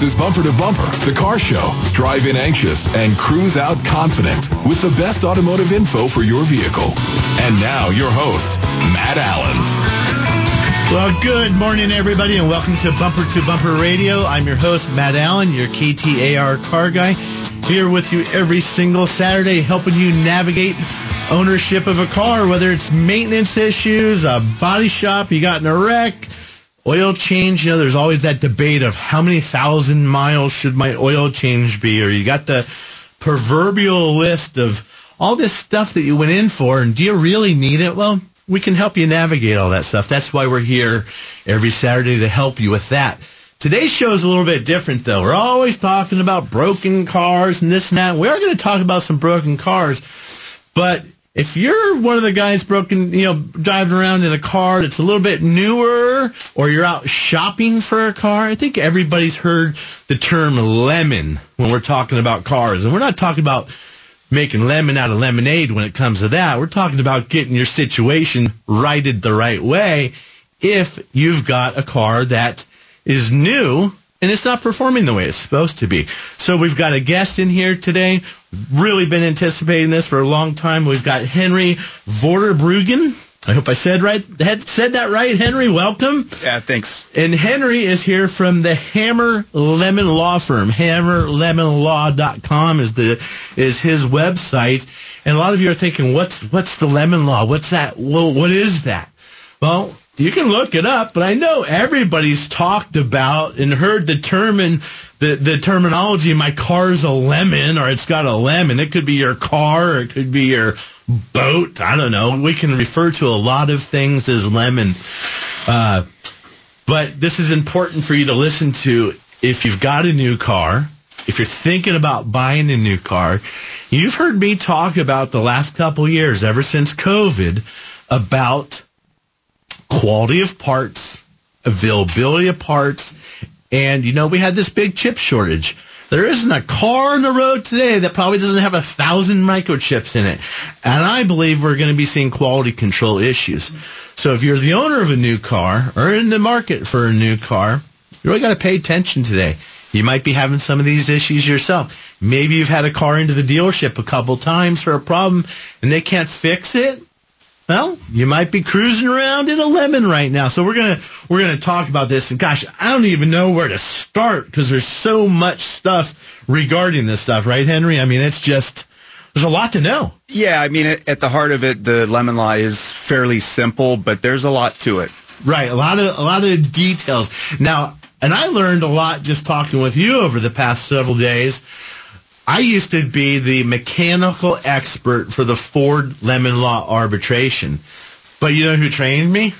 This is Bumper to Bumper, the car show. Drive in anxious and cruise out confident with the best automotive info for your vehicle. And now your host, Matt Allen. Well, good morning, everybody, and welcome to Bumper to Bumper Radio. I'm your host, Matt Allen, your KTAR car guy, here with you every single Saturday, helping you navigate ownership of a car, whether it's maintenance issues, a body shop, you got in a wreck, oil change. You know, there's always that debate of how many thousand miles should my oil change be, or you got the proverbial list of all this stuff that you went in for, and do you really need it? Well, we can help you navigate all that stuff. That's why we're here every Saturday to help you with that. Today's show is a little bit different, though. We're always talking about broken cars and this and that. We are going to talk about some broken cars, but if you're one of the guys broken, you know, driving around in a car that's a little bit newer, or you're out shopping for a car, I think everybody's heard the term lemon when we're talking about cars, and we're not talking about making lemon out of lemonade when it comes to that. We're talking about getting your situation righted the right way if you've got a car that is new and it's not performing the way it's supposed to be. So we've got a guest in here today. Really been anticipating this for a long time. We've got Henry Vorderbruggen. I hope I said right had said that right, Henry. Welcome. Yeah, thanks. And Henry is here from the Hammer Lemon Law Firm. HammerLemonLaw.com is the is his website. And a lot of you are thinking, what's what's the lemon law? What's that? Well, what is that? Well, you can look it up, but I know everybody's talked about and heard the term and the, the terminology, my car's a lemon or it's got a lemon. It could be your car or it could be your boat. I don't know. We can refer to a lot of things as lemon. Uh, but this is important for you to listen to if you've got a new car, if you're thinking about buying a new car. You've heard me talk about the last couple years, ever since COVID, about quality of parts, availability of parts, and you know we had this big chip shortage. There isn't a car on the road today that probably doesn't have a thousand microchips in it. And I believe we're going to be seeing quality control issues. So if you're the owner of a new car or in the market for a new car, you really got to pay attention today. You might be having some of these issues yourself. Maybe you've had a car into the dealership a couple times for a problem and they can't fix it. Well, you might be cruising around in a lemon right now. So we're gonna we're gonna talk about this. And gosh, I don't even know where to start because there's so much stuff regarding this stuff, right, Henry? I mean, it's just there's a lot to know. Yeah, I mean, at the heart of it, the lemon law is fairly simple, but there's a lot to it. Right, a lot of a lot of details. Now, and I learned a lot just talking with you over the past several days. I used to be the mechanical expert for the Ford Lemon Law arbitration. But you know who trained me?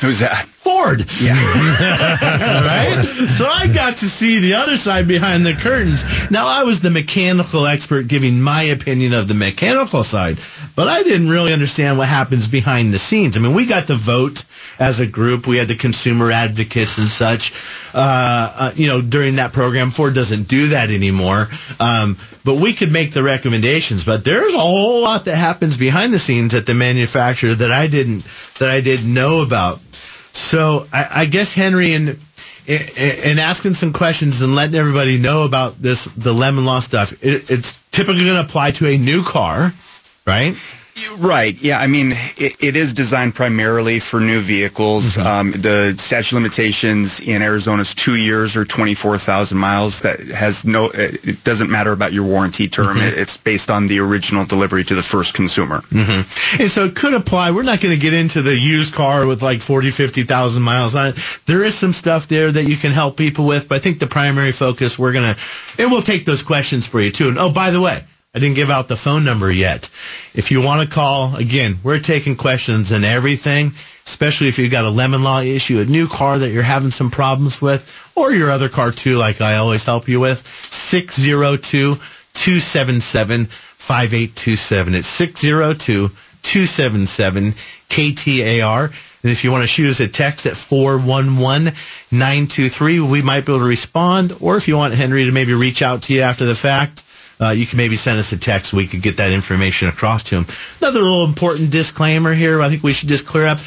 Who's that? Ford. Yeah. right? So I got to see the other side behind the curtains. Now I was the mechanical expert giving my opinion of the mechanical side, but I didn't really understand what happens behind the scenes. I mean, we got to vote as a group. We had the consumer advocates and such. Uh, uh, you know, during that program, Ford doesn't do that anymore. Um, but we could make the recommendations. But there's a whole lot that happens behind the scenes at the manufacturer that I didn't that I didn't know about. So I, I guess Henry and and asking some questions and letting everybody know about this the lemon law stuff. It, it's typically going to apply to a new car, right? Right. Yeah. I mean, it, it is designed primarily for new vehicles. Mm-hmm. Um, the statute limitations in Arizona is two years or 24,000 miles. That has no, it doesn't matter about your warranty term. Mm-hmm. It's based on the original delivery to the first consumer. Mm-hmm. And so it could apply. We're not going to get into the used car with like 40, 50,000 miles on it. There is some stuff there that you can help people with, but I think the primary focus we're going to, and we'll take those questions for you too. And oh, by the way, I didn't give out the phone number yet. If you want to call, again, we're taking questions and everything, especially if you've got a lemon law issue, a new car that you're having some problems with, or your other car too, like I always help you with. 602-277-5827. It's 602-277-KTAR. And if you want to shoot us a text at 411-923, we might be able to respond. Or if you want Henry to maybe reach out to you after the fact, uh, you can maybe send us a text. We could get that information across to him. Another little important disclaimer here. I think we should just clear up.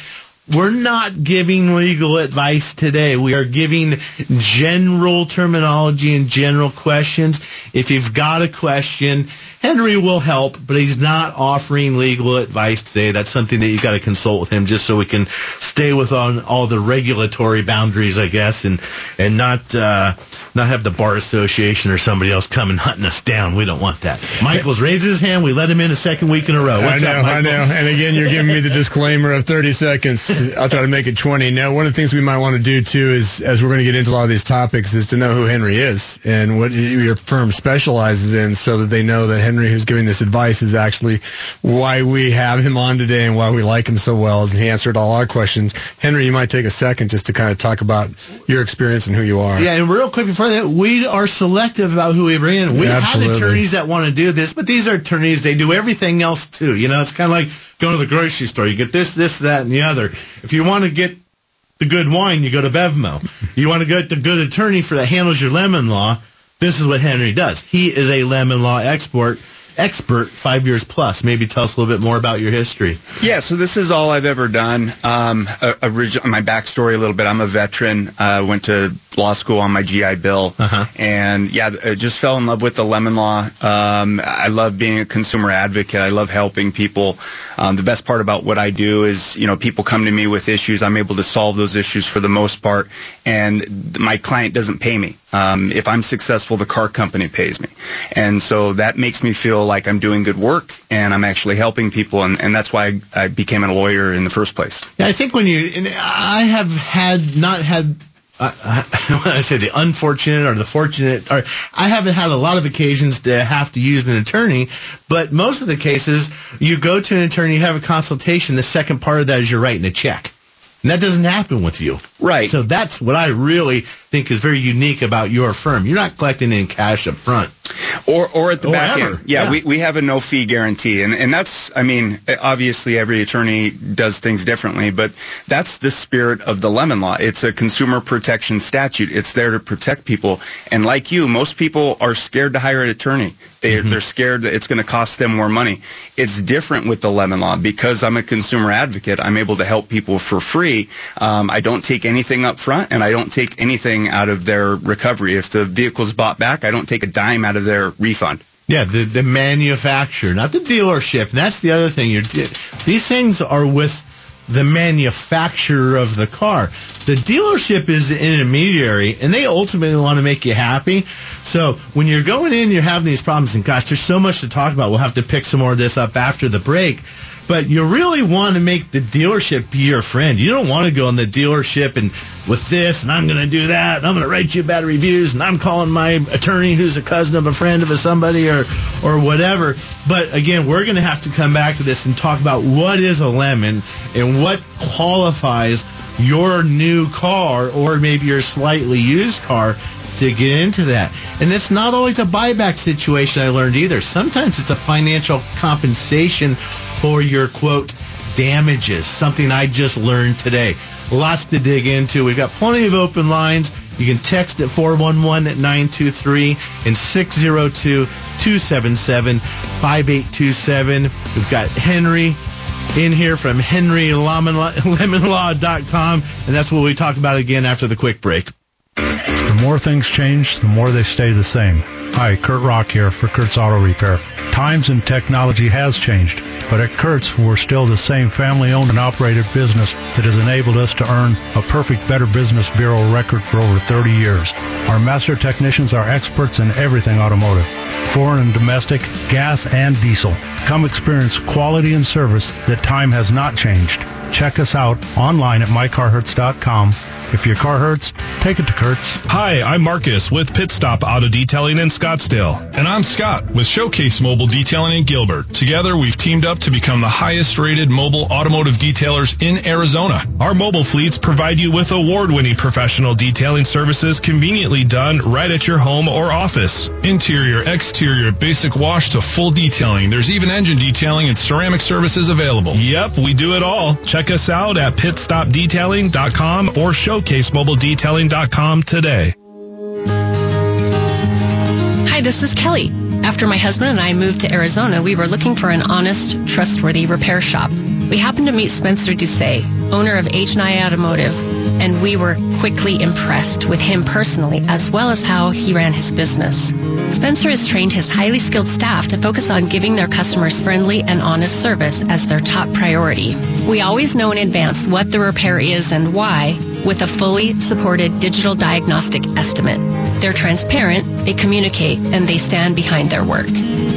we're not giving legal advice today. We are giving general terminology and general questions. If you've got a question, Henry will help, but he's not offering legal advice today. That's something that you've got to consult with him just so we can stay within all the regulatory boundaries, I guess, and and not uh, not have the bar association or somebody else come and hunting us down. We don't want that. Michael's raised his hand. We let him in a second week in a row. What's I know, up, I know. And again, you're giving me the disclaimer of 30 seconds. I'll try to make it 20. Now, one of the things we might want to do too is, as we're going to get into a lot of these topics, is to know who Henry is and what your firm specializes in, so that they know that Henry, who's giving this advice, is actually why we have him on today and why we like him so well. And he answered all our questions. Henry, you might take a second just to kind of talk about your experience and who you are. Yeah, and real quick before that, we are selective about who we bring in. We have attorneys that want to do this, but these are attorneys, they do everything else too. You know, it's kind of like going to the grocery store. You get this, this, that, and the other. If you want to get the good wine, you go to Bevmo. You want to get the good attorney for that handles your lemon law, this is what Henry does. He is a lemon law expert, expert five years plus. Maybe tell us a little bit more about your history. Yeah, so this is all I've ever done. Um, uh, orig- my backstory a little bit. I'm a veteran. Uh, went to law school on my GI Bill, Uh-huh. and yeah, I just fell in love with the lemon law. Um, I love being a consumer advocate. I love helping people. Um, the best part about what I do is, you know, people come to me with issues. I'm able to solve those issues for the most part, and my client doesn't pay me. Um, if I'm successful, the car company pays me, and so that makes me feel like I'm doing good work and I'm actually helping people, and, and that's why I, I became a lawyer in the first place. Yeah, I think when you, I have had not had. Uh, when I say the unfortunate or the fortunate, or I haven't had a lot of occasions to have to use an attorney, but most of the cases, you go to an attorney, you have a consultation. The second part of that is you're writing a check. And that doesn't happen with you. Right. So that's what I really think is very unique about your firm. You're not collecting in cash up front. or or at the Or back ever. end. Yeah, Yeah. We, we have a no fee guarantee, and and that's I mean obviously every attorney does things differently, but that's the spirit of the lemon law. It's a consumer protection statute. It's there to protect people, and like you, most people are scared to hire an attorney. They Mm-hmm. they're scared that it's going to cost them more money. It's different with the lemon law because I'm a consumer advocate. I'm able to help people for free. Um, I don't take anything up front, and I don't take anything out of their recovery. If the vehicle's bought back, I don't take a dime out of their refund. Yeah, the the manufacturer, not the dealership. And that's the other thing. You're these things are with the manufacturer of the car. The dealership is the intermediary, and they ultimately want to make you happy. So when you're going in, you're having these problems, and gosh, there's so much to talk about. We'll have to pick some more of this up after the break. But you really want to make the dealership be your friend. You don't want to go in the dealership and with this, and I'm going to do that, and I'm going to write you bad reviews, and I'm calling my attorney who's a cousin of a friend of a somebody or or whatever. But again, we're going to have to come back to this and talk about what is a lemon and what qualifies your new car or maybe your slightly used car to get into that. And it's not always a buyback situation I learned either. Sometimes it's a financial compensation for your quote damages, something I just learned today. Lots to dig into. We've got plenty of open lines. You can text at 411-923 and 602-277-5827. We've got Henry in here from henrylemonlaw.com, and that's what we talk about again after the quick break. The more things change, the more they stay the same. Hi, Kurt Rock here for Kurt's Auto Repair. Times and technology has changed, but at Kurt's, we're still the same family-owned and operated business that has enabled us to earn a perfect Better Business Bureau record for over 30 years. Our master technicians are experts in everything automotive, foreign and domestic, gas and diesel. Come experience quality and service that time has not changed. Check us out online at mycarhurts.com. If your car hurts, take it to Kurt's. Hi, I'm Marcus with Pit Stop Auto Detailing in Scottsdale. And I'm Scott with Showcase Mobile Detailing in Gilbert. Together, we've teamed up to become the highest rated mobile automotive detailers in Arizona. Our mobile fleets provide you with award-winning professional detailing services conveniently done right at your home or office. Interior, exterior, basic wash to full detailing. There's even engine detailing and ceramic services available. Yep, we do it all. Check us out at pitstopdetailing.com or showcasemobiledetailing.com today. Hi, this is Kelly. After my husband and I moved to Arizona, we were looking for an honest, trustworthy repair shop. We happened to meet Spencer Doucet, owner of H&I Automotive, and we were quickly impressed with him personally as well as how he ran his business. Spencer has trained his highly skilled staff to focus on giving their customers friendly and honest service as their top priority. We always know in advance what the repair is and why with a fully supported digital diagnostic estimate. They're transparent, they communicate, and they stand behind their work.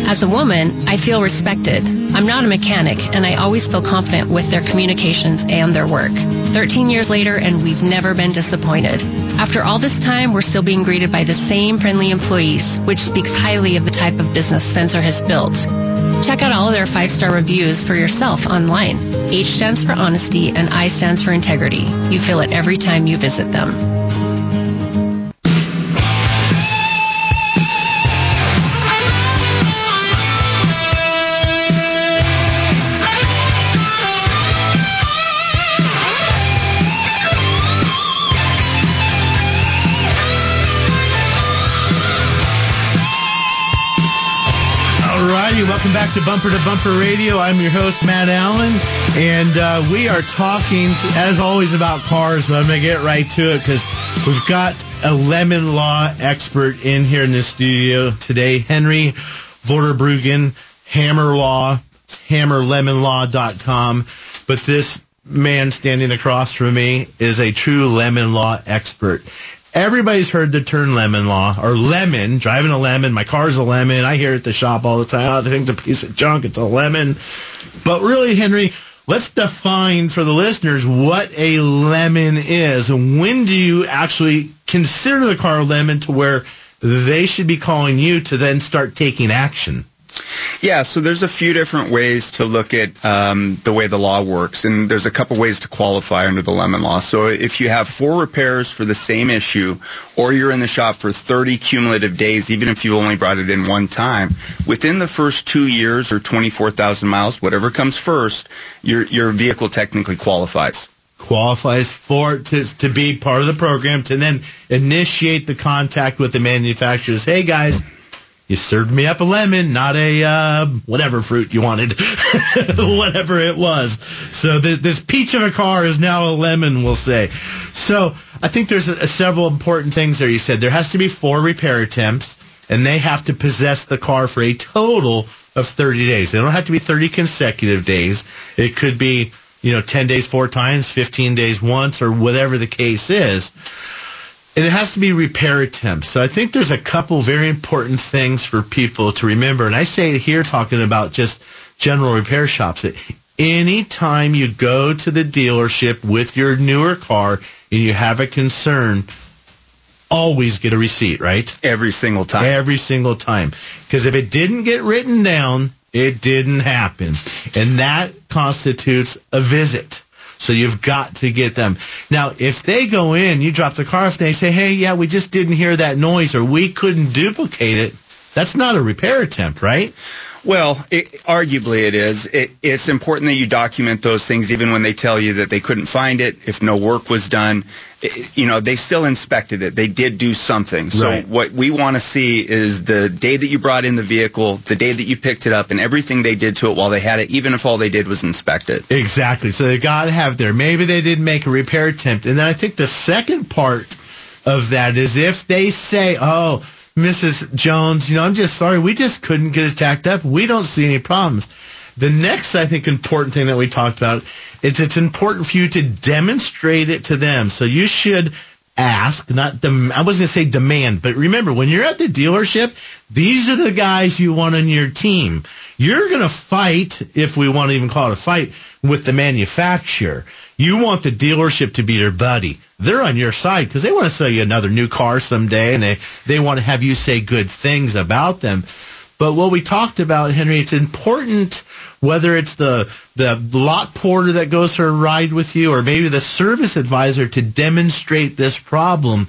As a woman, I feel respected. I'm not a mechanic, and I always feel confident with their communications and their work. 13 years later, and we've never been disappointed. After all this time, we're still being greeted by the same friendly employees, which speaks highly of the type of business Spencer has built. Check out all of their five-star reviews for yourself online. H stands for honesty and I stands for integrity. You feel it every time you visit them. Welcome back to Bumper to Bumper Radio. I'm your host, Matt Allen, and uh, we are talking, to, as always, about cars, but I'm going to get right to it because we've got a lemon law expert in here in the studio today, Henry Vorderbruggen, Hammer Law, hammerlemonlaw.com. But this man standing across from me is a true lemon law expert. Everybody's heard the term lemon law or lemon, driving a lemon. My car's a lemon. I hear it at the shop all the time. Oh, the thing's a piece of junk. It's a lemon. But really, Henry, let's define for the listeners what a lemon is and when do you actually consider the car a lemon to where they should be calling you to then start taking action? Yeah, so there's a few different ways to look at um, the way the law works, and there's a couple ways to qualify under the lemon law. So if you have four repairs for the same issue, or you're in the shop for 30 cumulative days, even if you only brought it in one time, within the first two years or 24,000 miles, whatever comes first, your your vehicle technically qualifies qualifies for to to be part of the program to then initiate the contact with the manufacturers. Hey guys, you served me up a lemon, not a uh, whatever fruit you wanted, whatever it was. So th- this peach of a car is now a lemon, we'll say. So I think there's a, a several important things there. You said there has to be four repair attempts, and they have to possess the car for a total of 30 days. They don't have to be 30 consecutive days. It could be you know 10 days four times, 15 days once, or whatever the case is and it has to be repair attempts. So I think there's a couple very important things for people to remember. And I say it here talking about just general repair shops. Anytime you go to the dealership with your newer car and you have a concern, always get a receipt, right? Every single time. Every single time. Because if it didn't get written down, it didn't happen. And that constitutes a visit. So you've got to get them. Now, if they go in, you drop the car off, they say, hey, yeah, we just didn't hear that noise or we couldn't duplicate it. That's not a repair attempt, right? Well, it, arguably it is. It, it's important that you document those things even when they tell you that they couldn't find it, if no work was done. It, you know, they still inspected it. They did do something. So Right. what we want to see is the day that you brought in the vehicle, the day that you picked it up, and everything they did to it while they had it, even if all they did was inspect it. Exactly. So they got to have there. Maybe they didn't make a repair attempt. And then I think the second part of that is if they say, oh, Mrs. Jones, you know, I'm just sorry. We just couldn't get it tacked up. We don't see any problems. The next, I think, important thing that we talked about is it's important for you to demonstrate it to them. So you should ask, not dem- I wasn't going to say demand, but remember when you're at the dealership, these are the guys you want on your team. You're going to fight, if we want to even call it a fight, with the manufacturer. You want the dealership to be your buddy. They're on your side because they want to sell you another new car someday and they, they want to have you say good things about them. But what we talked about, Henry, it's important whether it's the the lot porter that goes for a ride with you or maybe the service advisor to demonstrate this problem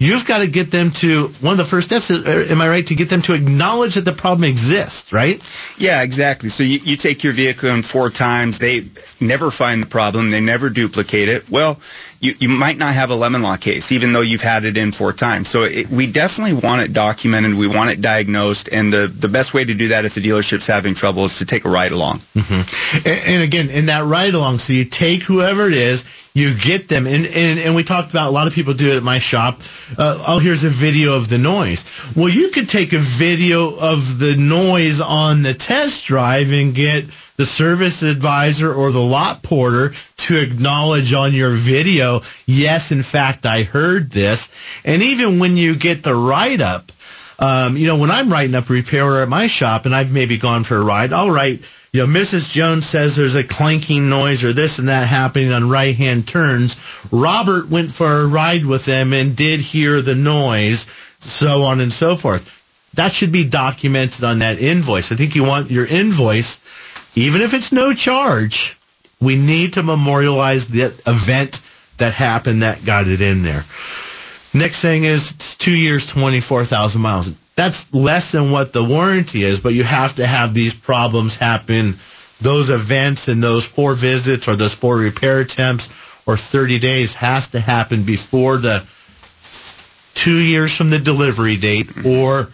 you've got to get them to one of the first steps. Uh, am I right to get them to acknowledge that the problem exists? Right? Yeah, exactly. So you, you take your vehicle in four times, they never find the problem, they never duplicate it. Well, you, you might not have a lemon law case, even though you've had it in four times. So it, we definitely want it documented. We want it diagnosed. And the, the best way to do that if the dealership's having trouble is to take a ride along. Mm-hmm. And, and again, in that ride along, so you take whoever it is, you get them. And, and and we talked about a lot of people do it at my shop. Uh, oh here's a video of the noise. Well you could take a video of the noise on the test drive and get the service advisor or the lot porter to acknowledge on your video yes in fact i heard this. And even when you get the write up um, you know when i'm writing up a repair at my shop and i've maybe gone for a ride i'll write you know, Mrs. Jones says there's a clanking noise or this and that happening on right hand turns. Robert went for a ride with them and did hear the noise, so on and so forth. That should be documented on that invoice. I think you want your invoice, even if it's no charge, we need to memorialize the event that happened that got it in there. Next thing is two years, 24,000 miles. That's less than what the warranty is, but you have to have these problems happen, those events and those four visits or those four repair attempts or 30 days has to happen before the two years from the delivery date or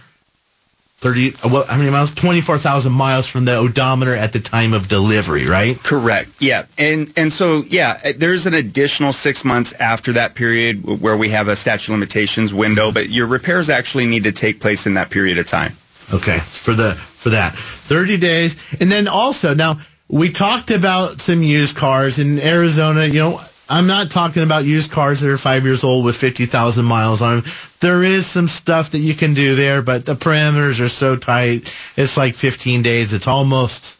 30, well, how many miles? 24,000 miles from the odometer at the time of delivery, right? Correct. Yeah. And, and so, yeah, there's an additional six months after that period where we have a statute of limitations window, but your repairs actually need to take place in that period of time. Okay. For the, for that 30 days. And then also now we talked about some used cars in Arizona, you know, I'm not talking about used cars that are five years old with 50,000 miles on them. There is some stuff that you can do there, but the parameters are so tight. It's like 15 days. It's almost,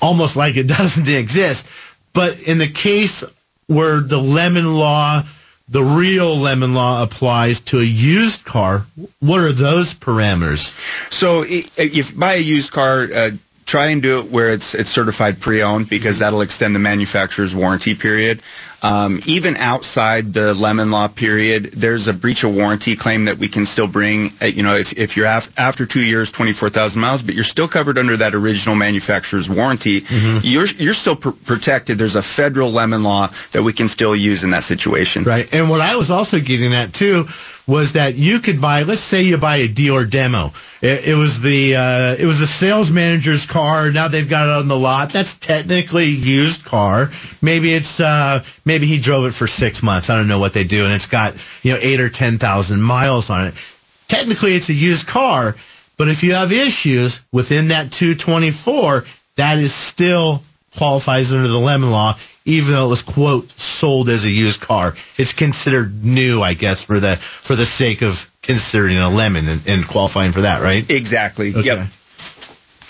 almost like it doesn't exist. But in the case where the lemon law, the real lemon law applies to a used car, what are those parameters? So if you buy a used car, uh, try and do it where it's it's certified pre-owned because that'll extend the manufacturer's warranty period. Um, even outside the lemon law period, there's a breach of warranty claim that we can still bring. Uh, you know, if, if you're af- after two years, 24,000 miles, but you're still covered under that original manufacturer's warranty, mm-hmm. you're you're still pr- protected. There's a federal lemon law that we can still use in that situation. Right. And what I was also getting at too was that you could buy, let's say you buy a dealer demo. It, it was the uh, it was the sales manager's car. Now they've got it on the lot. That's technically a used car. Maybe it's uh, maybe he drove it for six months. I don't know what they do, and it's got you know eight or ten thousand miles on it. Technically, it's a used car, but if you have issues within that 224, that is still qualifies under the lemon law, even though it was quote sold as a used car. It's considered new, I guess, for the for the sake of considering a lemon and, and qualifying for that, right? Exactly. Okay. Yep.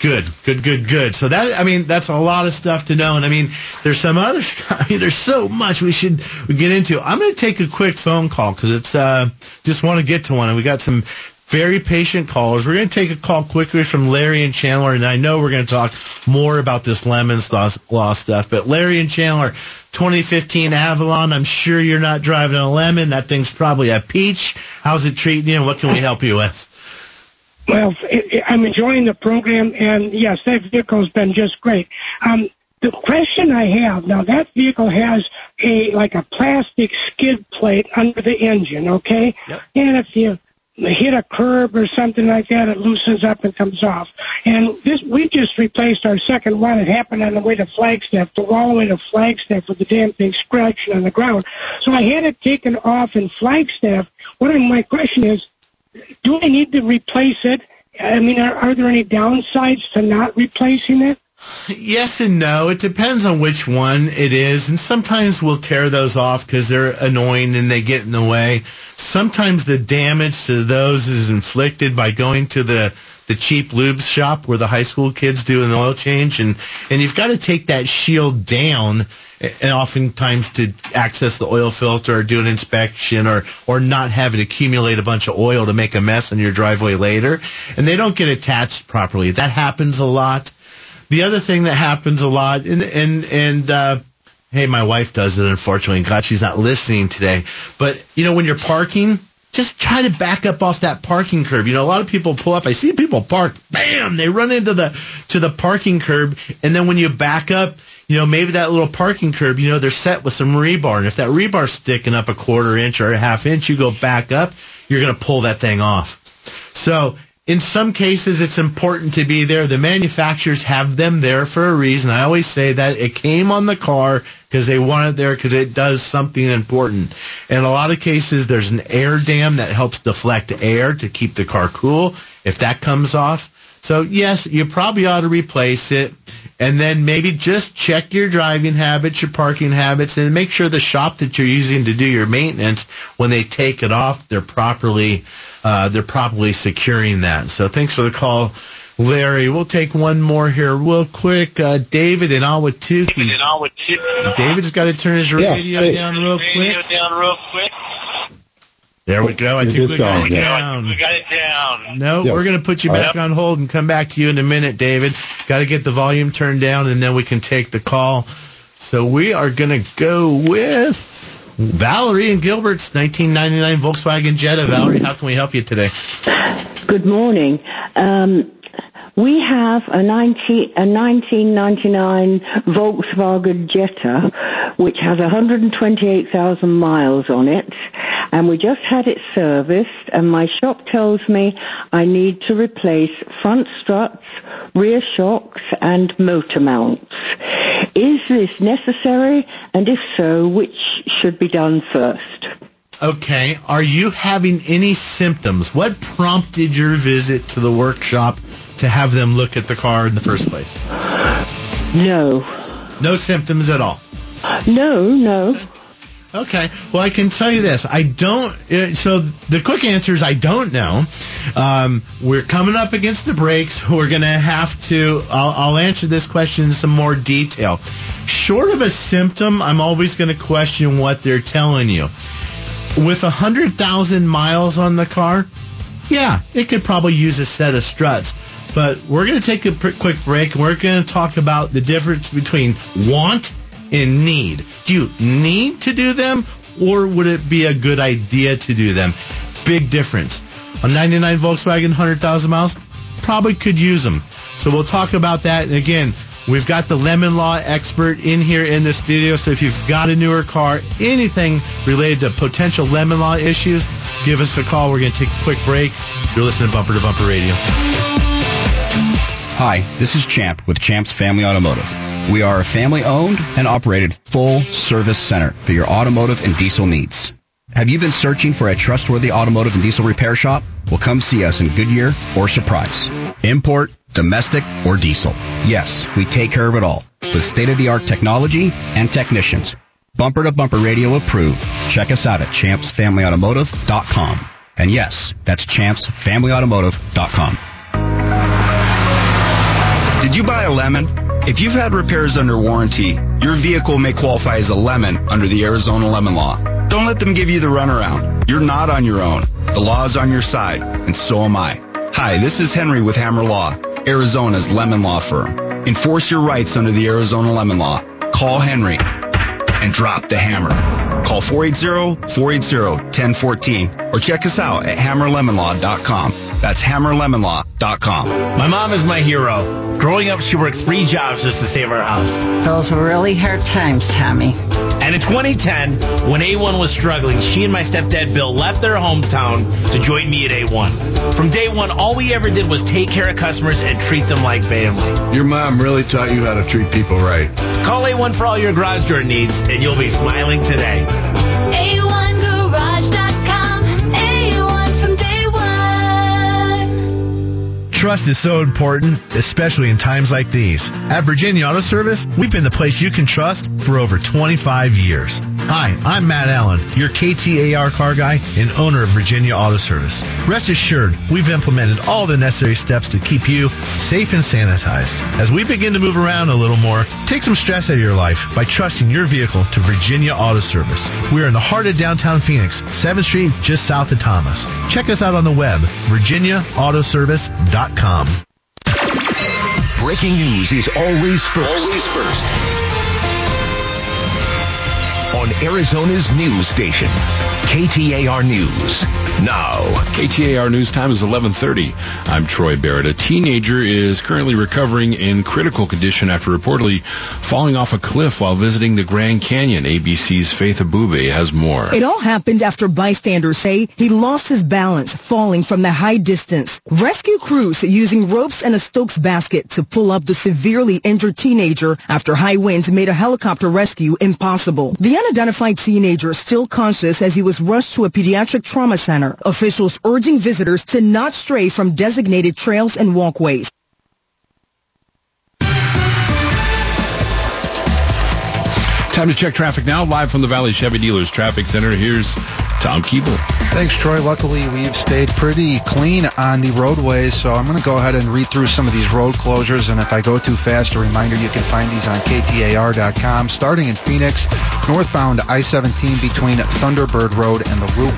Good, good, good, good. So that, I mean, that's a lot of stuff to know. And I mean, there's some other stuff. I mean, there's so much we should get into. I'm going to take a quick phone call because it's, uh, just want to get to one. And we got some very patient callers. We're going to take a call quickly from Larry and Chandler. And I know we're going to talk more about this lemons law stuff, but Larry and Chandler, 2015 Avalon. I'm sure you're not driving a lemon. That thing's probably a peach. How's it treating you? And what can we help you with? Well, I'm enjoying the program, and yes, that vehicle's been just great. Um, the question I have now, that vehicle has a like a plastic skid plate under the engine, okay? Yep. And if you hit a curb or something like that, it loosens up and comes off. And this, we just replaced our second one. It happened on the way to Flagstaff, the all the way to Flagstaff with the damn thing scratching on the ground. So I had it taken off in Flagstaff. What I, my question is, do I need to replace it? I mean, are, are there any downsides to not replacing it? Yes and no. It depends on which one it is. And sometimes we'll tear those off because they're annoying and they get in the way. Sometimes the damage to those is inflicted by going to the, the cheap lube shop where the high school kids do an oil change. And, and you've got to take that shield down and oftentimes to access the oil filter or do an inspection or, or not have it accumulate a bunch of oil to make a mess in your driveway later. And they don't get attached properly. That happens a lot. The other thing that happens a lot, and, and, and, uh, hey, my wife does it, unfortunately. God, she's not listening today. But, you know, when you're parking just try to back up off that parking curb. You know, a lot of people pull up. I see people park, bam, they run into the to the parking curb, and then when you back up, you know, maybe that little parking curb, you know, they're set with some rebar, and if that rebar's sticking up a quarter inch or a half inch, you go back up, you're going to pull that thing off. So in some cases, it's important to be there. The manufacturers have them there for a reason. I always say that it came on the car because they want it there because it does something important. In a lot of cases, there's an air dam that helps deflect air to keep the car cool. If that comes off, so yes, you probably ought to replace it. And then maybe just check your driving habits, your parking habits, and make sure the shop that you're using to do your maintenance, when they take it off, they're properly, uh, they're properly securing that. So thanks for the call, Larry. We'll take one more here real quick. Uh, David in Ahwatukee. David in Ahwatukee. David's got to turn his radio Yeah, down real Radio quick. down real quick. There we go. I Is think this we got on? it Yeah. down. We got it down. No, Yeah. we're going to put you All back right. on hold and come back to you in a minute, David. Got to get the volume turned down and then we can take the call. So we are going to go with Valerie and Gilbert's 1999 Volkswagen Jetta. Valerie, how can we help you today? Good morning. Um, we have a, 19, a 1999 Volkswagen Jetta, which has 128,000 miles on it, and we just had it serviced, and my shop tells me I need to replace front struts, rear shocks, and motor mounts. Is this necessary, and if so, which should be done first? Okay. Are you having any symptoms? What prompted your visit to the workshop to have them look at the car in the first place? No. No symptoms at all. No, no. Okay. Well, I can tell you this. I don't. Uh, so the quick answer is I don't know. Um, we're coming up against the breaks. We're going to have to. I'll, I'll answer this question in some more detail. Short of a symptom, I'm always going to question what they're telling you. With a hundred thousand miles on the car, yeah, it could probably use a set of struts. But we're going to take a pr- quick break and we're going to talk about the difference between want and need. Do you need to do them or would it be a good idea to do them? Big difference. A 99 Volkswagen, 100,000 miles, probably could use them. So we'll talk about that. And again, we've got the Lemon Law expert in here in the studio. So if you've got a newer car, anything related to potential Lemon Law issues, give us a call. We're going to take a quick break. You're listening to Bumper to Bumper Radio. Hi, this is Champ with Champ's Family Automotive. We are a family owned and operated full service center for your automotive and diesel needs. Have you been searching for a trustworthy automotive and diesel repair shop? Well, come see us in Goodyear or Surprise. Import, domestic, or diesel. Yes, we take care of it all with state of the art technology and technicians. Bumper to bumper radio approved. Check us out at champsfamilyautomotive.com. And yes, that's champsfamilyautomotive.com. Did you buy a lemon? If you've had repairs under warranty, your vehicle may qualify as a lemon under the Arizona lemon law. Don't let them give you the runaround. You're not on your own. The law is on your side, and so am I. Hi, this is Henry with Hammer Law, Arizona's lemon law firm. Enforce your rights under the Arizona lemon law. Call Henry and drop the hammer. Call 480-480-1014 or check us out at hammerlemonlaw.com. That's hammerlemonlaw.com. My mom is my hero. Growing up, she worked three jobs just to save our house. Those were really hard times, Tommy. And in 2010, when A1 was struggling, she and my stepdad Bill left their hometown to join me at A1. From day one, all we ever did was take care of customers and treat them like family. Your mom really taught you how to treat people right. Call A1 for all your garage door needs, and you'll be smiling today. A1Garage.com. Trust is so important, especially in times like these. At Virginia Auto Service, we've been the place you can trust for over 25 years. Hi, I'm Matt Allen, your KTAR car guy and owner of Virginia Auto Service. Rest assured, we've implemented all the necessary steps to keep you safe and sanitized. As we begin to move around a little more, take some stress out of your life by trusting your vehicle to Virginia Auto Service. We are in the heart of downtown Phoenix, 7th Street, just south of Thomas. Check us out on the web, virginiaautoservice.com. Breaking news is always first. Always first. On Arizona's news station, KTAR News. Now, KTAR News Time is 11:30. I'm Troy Barrett. A teenager is currently recovering in critical condition after reportedly falling off a cliff while visiting the Grand Canyon. ABC's Faith Abubey has more. It all happened after bystanders say he lost his balance falling from the high distance. Rescue crews using ropes and a Stokes basket to pull up the severely injured teenager after high winds made a helicopter rescue impossible. The unidentified teenager still conscious as he was rushed to a pediatric trauma center. Officials urging visitors to not stray from designated trails and walkways. Time to check traffic now. Live from the Valley Chevy Dealers Traffic Center. Here's Tom Keeble. Thanks, Troy. Luckily, we've stayed pretty clean on the roadways, so I'm going to go ahead and read through some of these road closures. And if I go too fast, a reminder you can find these on KTAR.com. Starting in Phoenix, northbound I-17 between Thunderbird Road and the Loop.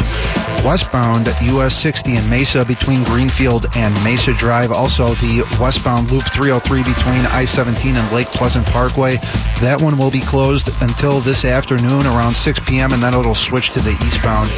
Westbound US 60 in Mesa between Greenfield and Mesa Drive. Also, the westbound Loop 303 between I-17 and Lake Pleasant Parkway. That one will be closed until this afternoon around 6 p.m. and then it'll switch to the eastbound.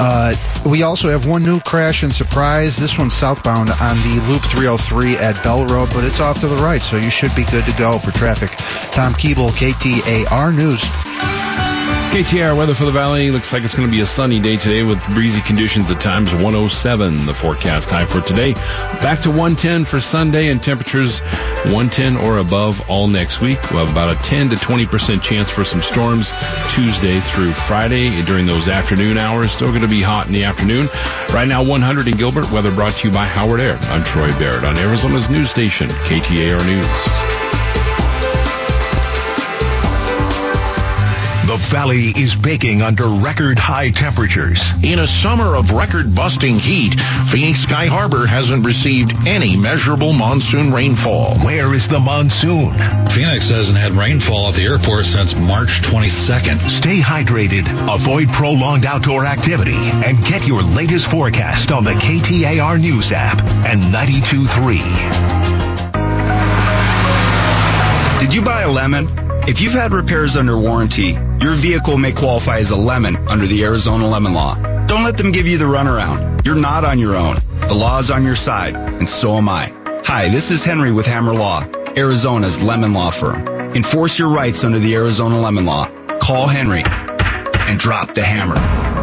Uh, we also have one new crash and surprise. This one's southbound on the Loop 303 at Bell Road, but it's off to the right, so you should be good to go for traffic. Tom Keeble, KTAR News. KTAR weather for the valley. Looks like it's going to be a sunny day today with breezy conditions at times. 107 the forecast high for today. Back to 110 for sunday and temperatures 110 or above all next week. We'll have about a 10 to 20 percent chance for some storms tuesday through friday. During those afternoon hours still going to be hot in the afternoon. Right now 100 in gilbert. Weather brought to you by howard air. I'm troy barrett on arizona's news station ktar news The valley is baking under record high temperatures. In a summer of record busting heat, Phoenix Sky Harbor hasn't received any measurable monsoon rainfall. Where is the monsoon? Phoenix hasn't had rainfall at the airport since March 22nd. Stay hydrated, avoid prolonged outdoor activity, and get your latest forecast on the KTAR News app and 92.3. Did you buy a lemon? If you've had repairs under warranty, your vehicle may qualify as a lemon under the Arizona Lemon Law. Don't let them give you the runaround. You're not on your own. The law is on your side, and so am I. Hi, this is Henry with Hammer Law, Arizona's lemon law firm. Enforce your rights under the Arizona Lemon Law. Call Henry and drop the hammer.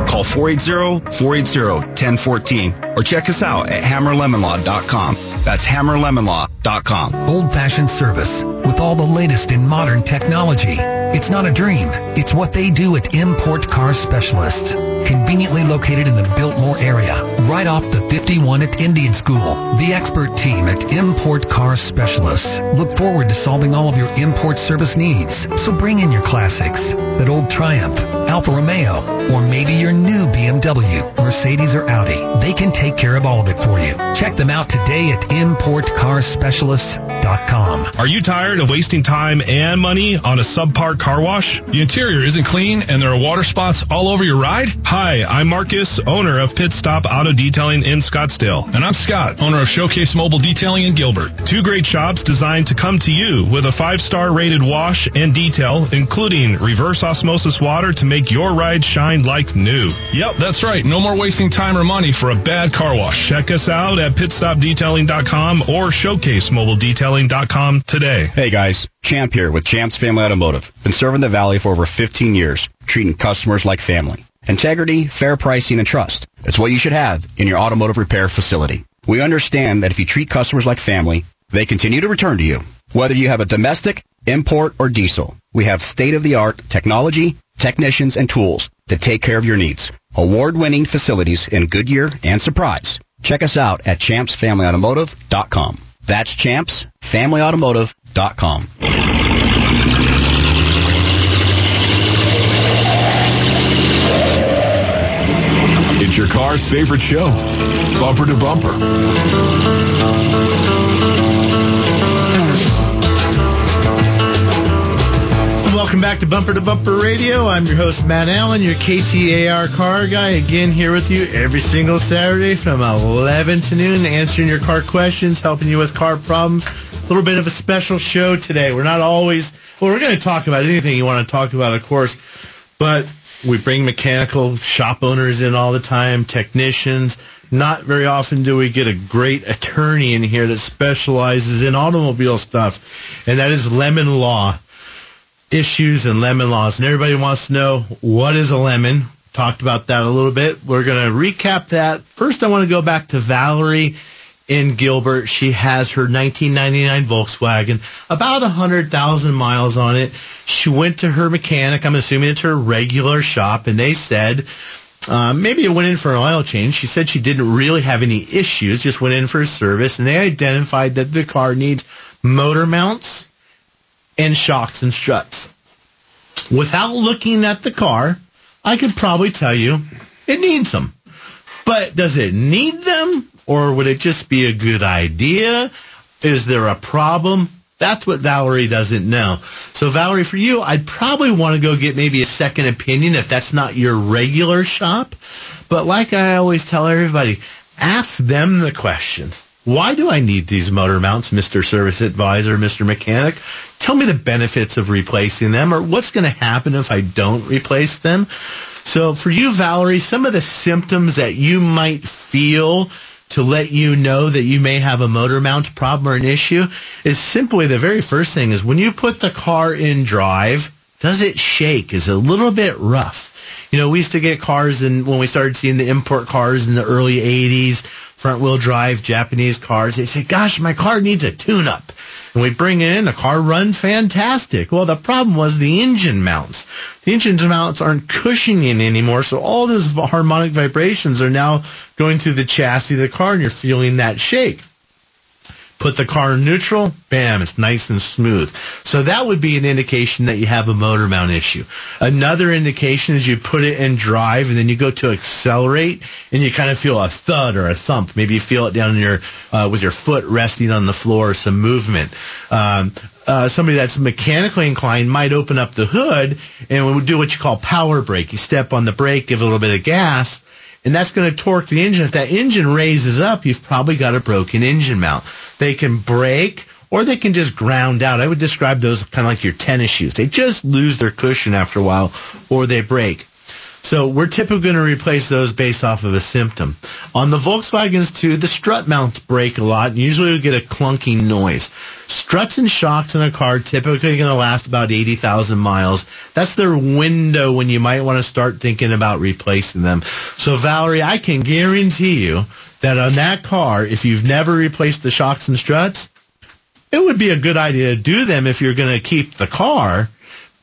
Call 480-480-1014 or check us out at hammerlemonlaw.com. That's hammerlemonlaw.com. Old fashioned service with all the latest in modern technology. It's not a dream. It's what they do at Import Car Specialists. Conveniently located in the Biltmore area, right off the 51 at Indian School. The expert team at Import Car Specialists look forward to solving all of your import service needs. So bring in your classics, that old Triumph, Alfa Romeo, or maybe your new BMW, Mercedes or Audi. They can take care of all of it for you. Check them out today at importcarspecialists.com. Are you tired of wasting time and money on a subpar car wash? The interior isn't clean and there are water spots all over your ride? Hi, I'm Marcus, owner of Pit Stop Auto Detailing in Scottsdale. And I'm Scott, owner of Showcase Mobile Detailing in Gilbert. Two great shops designed to come to you with a five-star rated wash and detail, including reverse osmosis water to make your ride shine like new. Yep, that's right. No more wasting time or money for a bad car wash. Check us out at pitstopdetailing.com or showcasemobiledetailing.com today. Hey guys, Champ here with Champ's Family Automotive. Been serving the Valley for over 15 years, treating customers like family. Integrity, fair pricing, and trust. It's what you should have in your automotive repair facility. We understand that if you treat customers like family, they continue to return to you. Whether you have a domestic, import, or diesel, we have state-of-the-art technology, technicians, and tools to take care of your needs. Award-winning facilities in Goodyear and Surprise. Check us out at champsfamilyautomotive.com. That's champsfamilyautomotive.com. It's your car's favorite show, Bumper to Bumper. Welcome back to Bumper to Bumper Radio. I'm your host, Matt Allen, your KTAR car guy. Again, here with you every single Saturday from 11 to noon, answering your car questions, helping you with car problems. A little bit of a special show today. We're not always, well, we're going to talk about anything you want to talk about, of course. But we bring mechanical shop owners in all the time, technicians. Not very often do we get a great attorney in here that specializes in automobile stuff, and that is lemon law issues and lemon laws. And everybody wants to know what is a lemon. Talked about that a little bit. We're going to recap that. First, I want to go back to Valerie in Gilbert. She has her 1999 Volkswagen, about 100,000 miles on it. She went to her mechanic. I'm assuming it's her regular shop, and they said, uh, maybe it went in for an oil change. She said she didn't really have any issues, just went in for a service, and they identified that the car needs motor mounts and shocks and struts. Without looking at the car, I could probably tell you it needs them. But does it need them? Or would it just be a good idea? Is there a problem? That's what Valerie doesn't know. So Valerie, for you, I'd probably want to go get maybe a second opinion if that's not your regular shop. But like I always tell everybody, ask them the questions. Why do I need these motor mounts, Mr. Service Advisor, Mr. Mechanic? Tell me the benefits of replacing them or what's going to happen if I don't replace them. So for you, Valerie, some of the symptoms that you might feel to let you know that you may have a motor mount problem or an issue is simply the very first thing is when you put the car in drive, does it shake? Is it a little bit rough? You know, we used to get cars and when we started seeing the import cars in the early 80s, front wheel drive Japanese cars, they say, gosh, my car needs a tune up. And we bring in, the car run fantastic. Well, the problem was the engine mounts. The engine mounts aren't cushioning anymore, so all those harmonic vibrations are now going through the chassis of the car and you're feeling that shake. Put the car in neutral, bam, it's nice and smooth. So that would be an indication that you have a motor mount issue. Another indication is you put it in drive and then you go to accelerate and you kind of feel a thud or a thump. Maybe you feel it down your, uh, with your foot resting on the floor, some movement. Um, uh, somebody that's mechanically inclined might open up the hood and do what you call power brake. You step on the brake, give a little bit of gas, and that's going to torque the engine. If that engine raises up, you've probably got a broken engine mount. They can break or they can just ground out. I would describe those kind of like your tennis shoes. They just lose their cushion after a while or they break. So we're typically going to replace those based off of a symptom. On the Volkswagens too, the strut mounts break a lot. And usually we get a clunking noise. Struts and shocks in a car typically going to last about 80,000 miles. That's their window when you might want to start thinking about replacing them. So Valerie, I can guarantee you that on that car, if you've never replaced the shocks and struts, it would be a good idea to do them if you're going to keep the car.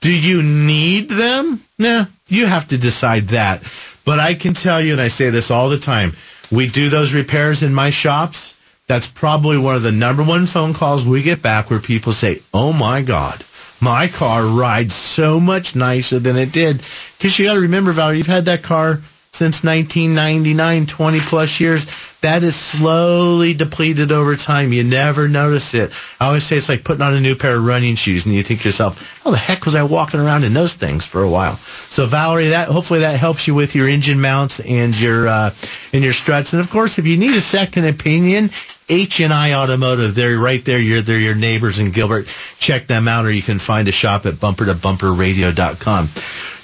Do you need them? Nah, you have to decide that. But I can tell you, and I say this all the time, we do those repairs in my shops. That's probably one of the number one phone calls we get back where people say, oh my God, my car rides so much nicer than it did. Because you got to remember, Valerie, you've had that car since 1999, 20 plus years. That is slowly depleted over time. You never notice it. I always say it's like putting on a new pair of running shoes and you think to yourself, how the heck was I walking around in those things for a while? So Valerie, that, hopefully that helps you with your engine mounts and your, uh, and your struts. And of course, if you need a second opinion, H&I Automotive, they're right there. You're, they're your neighbors in Gilbert. Check them out or you can find a shop at bumper to bumperradio.com.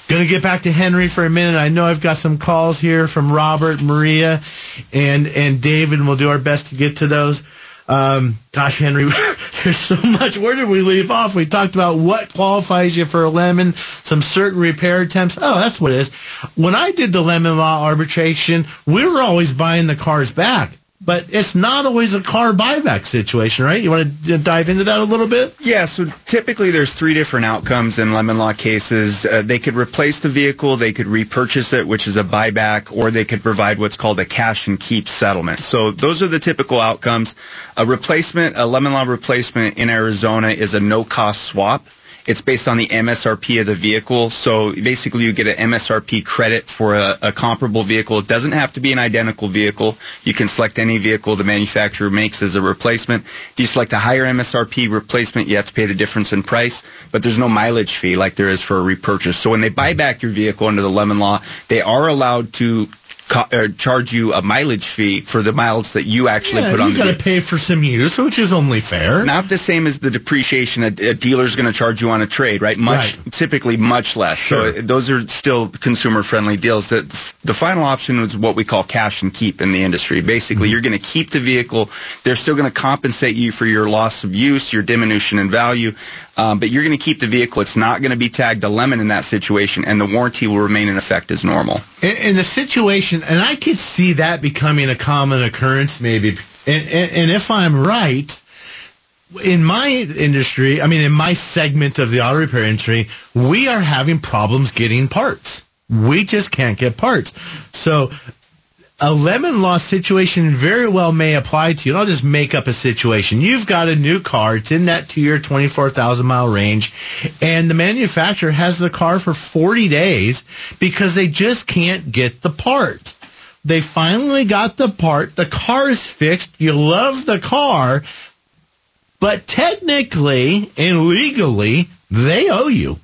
Going to get back to Henry for a minute. I know I've got some calls here from Robert, Maria, and and David, and we'll do our best to get to those. Um, gosh, Henry, there's so much. Where did we leave off? We talked about what qualifies you for a lemon, some certain repair attempts. Oh, that's what it is. When I did the lemon law arbitration, we were always buying the cars back. But it's not always a car buyback situation, right? You want to dive into that a little bit? Yeah, so typically there's three different outcomes in lemon law cases. Uh, they could replace the vehicle, they could repurchase it, which is a buyback, or they could provide what's called a cash and keep settlement. So those are the typical outcomes. A replacement, a lemon law replacement in Arizona is a no-cost swap. It's based on the MSRP of the vehicle. So basically you get an MSRP credit for a, a, comparable vehicle. It doesn't have to be an identical vehicle. You can select any vehicle the manufacturer makes as a replacement. If you select a higher MSRP replacement, you have to pay the difference in price, but there's no mileage fee like there is for a repurchase. So when they buy back your vehicle under the lemon law, they are allowed to co- charge you a mileage fee for the miles that you actually Yeah, put on you got to pay for some use, which is only fair. Not the same as the depreciation a, a dealer's going to charge you on a trade, right? Much, typically much less. So those are still consumer friendly deals. The, the final option is what we call cash and keep in the industry. Basically, Mm-hmm. you're going to keep the vehicle. They're still going to compensate you for your loss of use, your diminution in value, um, but you're going to keep the vehicle. It's not going to be tagged a lemon in that situation, and the warranty will remain in effect as normal. in, in the situation, and I could see that becoming a common occurrence, maybe. And, and, and if I'm right, in my industry, I mean, in my segment of the auto repair industry, we are having problems getting parts. We just can't get parts. So a lemon law situation very well may apply to you. And I'll just make up a situation. You've got a new car. It's in that two-year, 24,000 mile range. And the manufacturer has the car for 40 days because they just can't get the part. They finally got the part. The car is fixed. You love the car. But technically and legally, they owe you.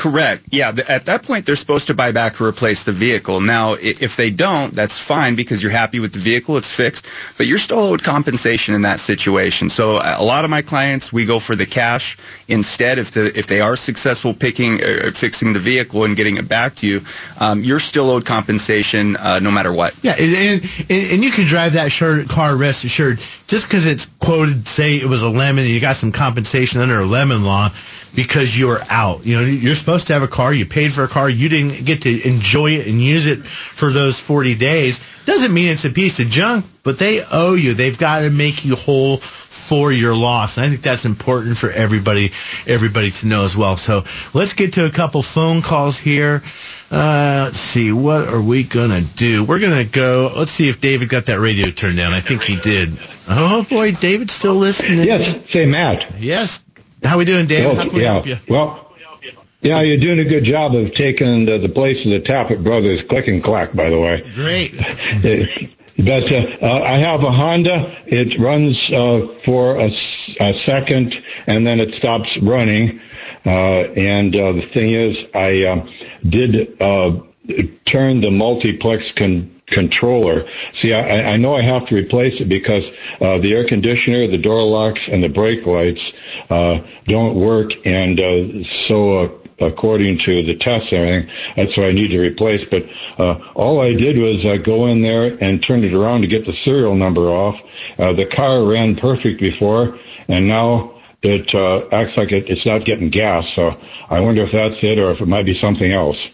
Correct. Yeah. At that point, they're supposed to buy back or replace the vehicle. Now, if they don't, that's fine because you're happy with the vehicle. It's fixed, but you're still owed compensation in that situation. So uh, a lot of my clients, we go for the cash instead. If the if they are successful picking uh, fixing the vehicle and getting it back to you, um, you're still owed compensation uh, no matter what. Yeah, and, and, and you can drive that shirt, car rest assured just because it's quoted, say it was a lemon and you got some compensation under a lemon law because you were out. You know, you're supposed to have a car. You paid for a car. You didn't get to enjoy it and use it for those 40 days. Doesn't mean it's a piece of junk, but they owe you. They've got to make you whole for your loss. And I think that's important for everybody, everybody to know as well. So let's get to a couple phone calls here. Uh, let's see. What are we going to do? We're going to go. Let's see if David got that radio turned down. I think he did. Oh boy, David's still listening. Yes, say Matt. Yes. How we doing, David? How Oh, can we yeah. help you? Well, yeah, you're doing a good job of taking the, the place of the Tappet brothers click and clack, by the way. Great. But uh, uh, I have a Honda. It runs uh, for a second, and then it stops running. Uh, and uh, the thing is, I uh, did uh, turn the multiplex con- controller. See, I, I know I have to replace it because uh, the air conditioner, the door locks, and the brake lights uh, don't work, and uh, so. According to the tests and everything. That's what I need to replace. But uh, all I did was uh, go in there and turn it around to get the serial number off. Uh, the car ran perfect before, and now it uh, acts like it, it's not getting gas. So I wonder if that's it or if it might be something else.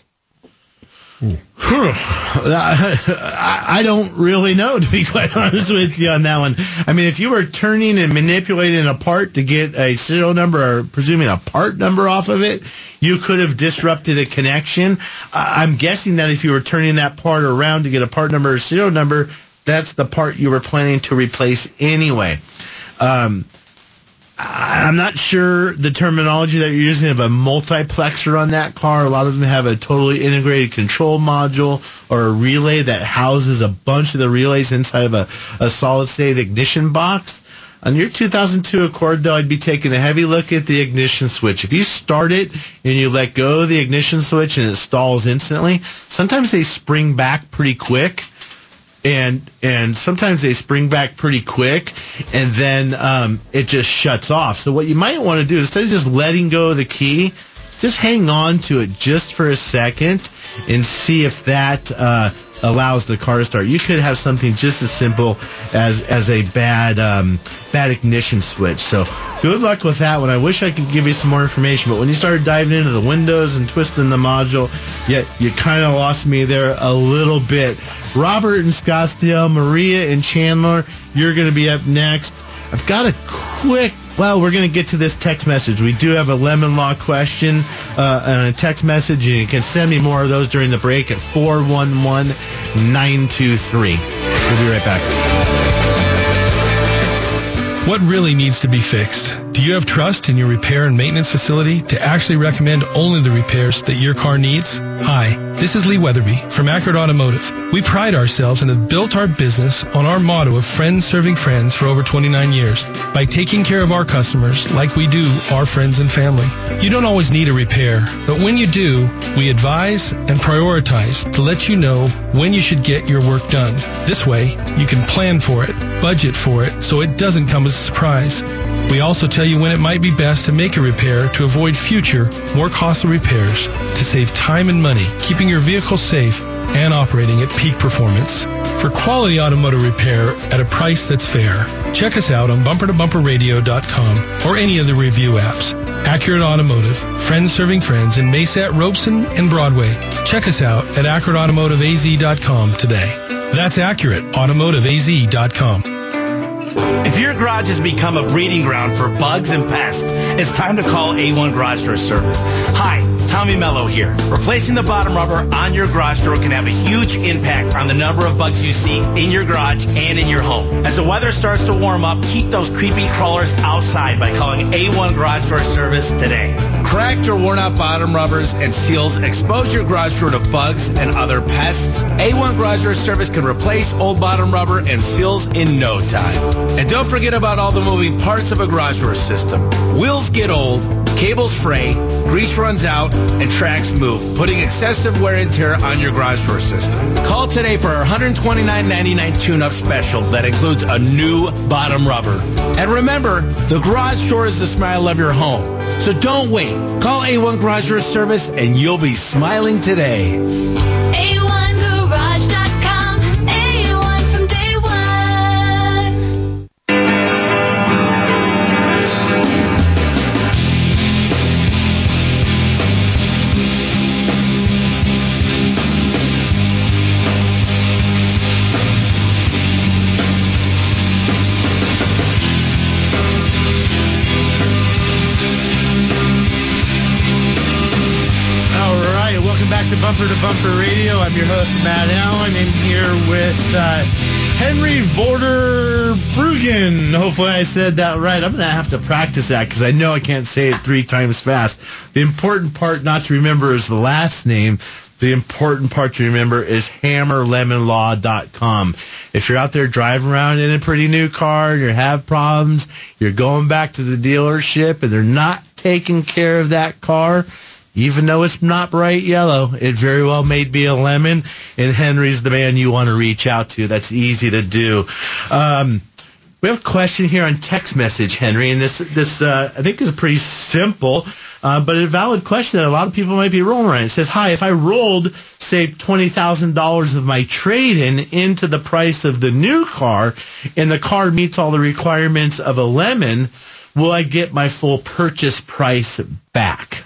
I I don't really know, to be quite honest with you on that one. I mean, if you were turning and manipulating a part to get a serial number or presuming a part number off of it, you could have disrupted a connection. I'm guessing that if you were turning that part around to get a part number or serial number, that's the part you were planning to replace anyway. Um, I'm not sure the terminology that you're using of a multiplexer on that car. A lot of them have a totally integrated control module or a relay that houses a bunch of the relays inside of a, a solid state ignition box. On your 2002 Accord, though, I'd be taking a heavy look at the ignition switch. If you start it and you let go of the ignition switch and it stalls instantly, sometimes they spring back pretty quick and and sometimes they spring back pretty quick and then um, it just shuts off. So what you might want to do instead of just letting go of the key just hang on to it just for a second and see if that uh, allows the car to start. You could have something just as simple as as a bad um, bad ignition switch. So good luck with that one. I wish i could give you some more information but when you started diving into the windows and twisting the module yeah, you kind of lost me there a little bit. Robert in scottsdale maria in chandler you're going to be up next i've got a quick well, we're going to get to this text message. We do have a lemon law question uh, and a text message, and you can send me more of those during the break at 411-923. We'll be right back. What really needs to be fixed? Do you have trust in your repair and maintenance facility to actually recommend only the repairs that your car needs? Hi, this is Lee Weatherby from Accurate Automotive. We pride ourselves and have built our business on our motto of friends serving friends for over 29 years by taking care of our customers like we do our friends and family. You don't always need a repair, but when you do, we advise and prioritize to let you know when you should get your work done. This way, you can plan for it, budget for it, so it doesn't come as a surprise. We also tell you when it might be best to make a repair to avoid future, more costly repairs to save time and money, keeping your vehicle safe and operating at peak performance. For quality automotive repair at a price that's fair, check us out on bumpertobumperradio.com or any of the review apps. Accurate Automotive, friends serving friends in Mesa, Robeson, and Broadway. Check us out at accurateautomotiveaz.com today. That's accurateautomotiveaz.com. If your garage has become a breeding ground for bugs and pests, it's time to call A1 Garage Door Service. Hi, Tommy Mello here. Replacing the bottom rubber on your garage door can have a huge impact on the number of bugs you see in your garage and in your home. As the weather starts to warm up, keep those creepy crawlers outside by calling A1 Garage Door Service today. Cracked or worn out bottom rubbers and seals expose your garage door to bugs and other pests. A1 Garage Door Service can replace old bottom rubber and seals in no time. And don't forget about all the moving parts of a garage door system. Wheels get old, cables fray, grease runs out, and tracks move, putting excessive wear and tear on your garage door system. Call today for our $129.99 tune-up special that includes a new bottom rubber. And remember, the garage door is the smile of your home. So don't wait. Call A1 Garage Door Service and you'll be smiling today. A1Garage.com. Bumper to Bumper Radio. I'm your host, Matt Allen, in here with uh, Henry Vorder Brugen. Hopefully, I said that right. I'm going to have to practice that because I know I can't say it three times fast. The important part not to remember is the last name. The important part to remember is hammerlemonlaw.com. If you're out there driving around in a pretty new car and you have problems, you're going back to the dealership and they're not taking care of that car, even though it's not bright yellow, it very well may be a lemon, and Henry's the man you want to reach out to. That's easy to do. Um, we have a question here on text message, Henry, and this this uh, I think is pretty simple, uh, but a valid question that a lot of people might be rolling around. It says, "Hi, if I rolled say twenty thousand dollars of my trade-in into the price of the new car, and the car meets all the requirements of a lemon, will I get my full purchase price back?"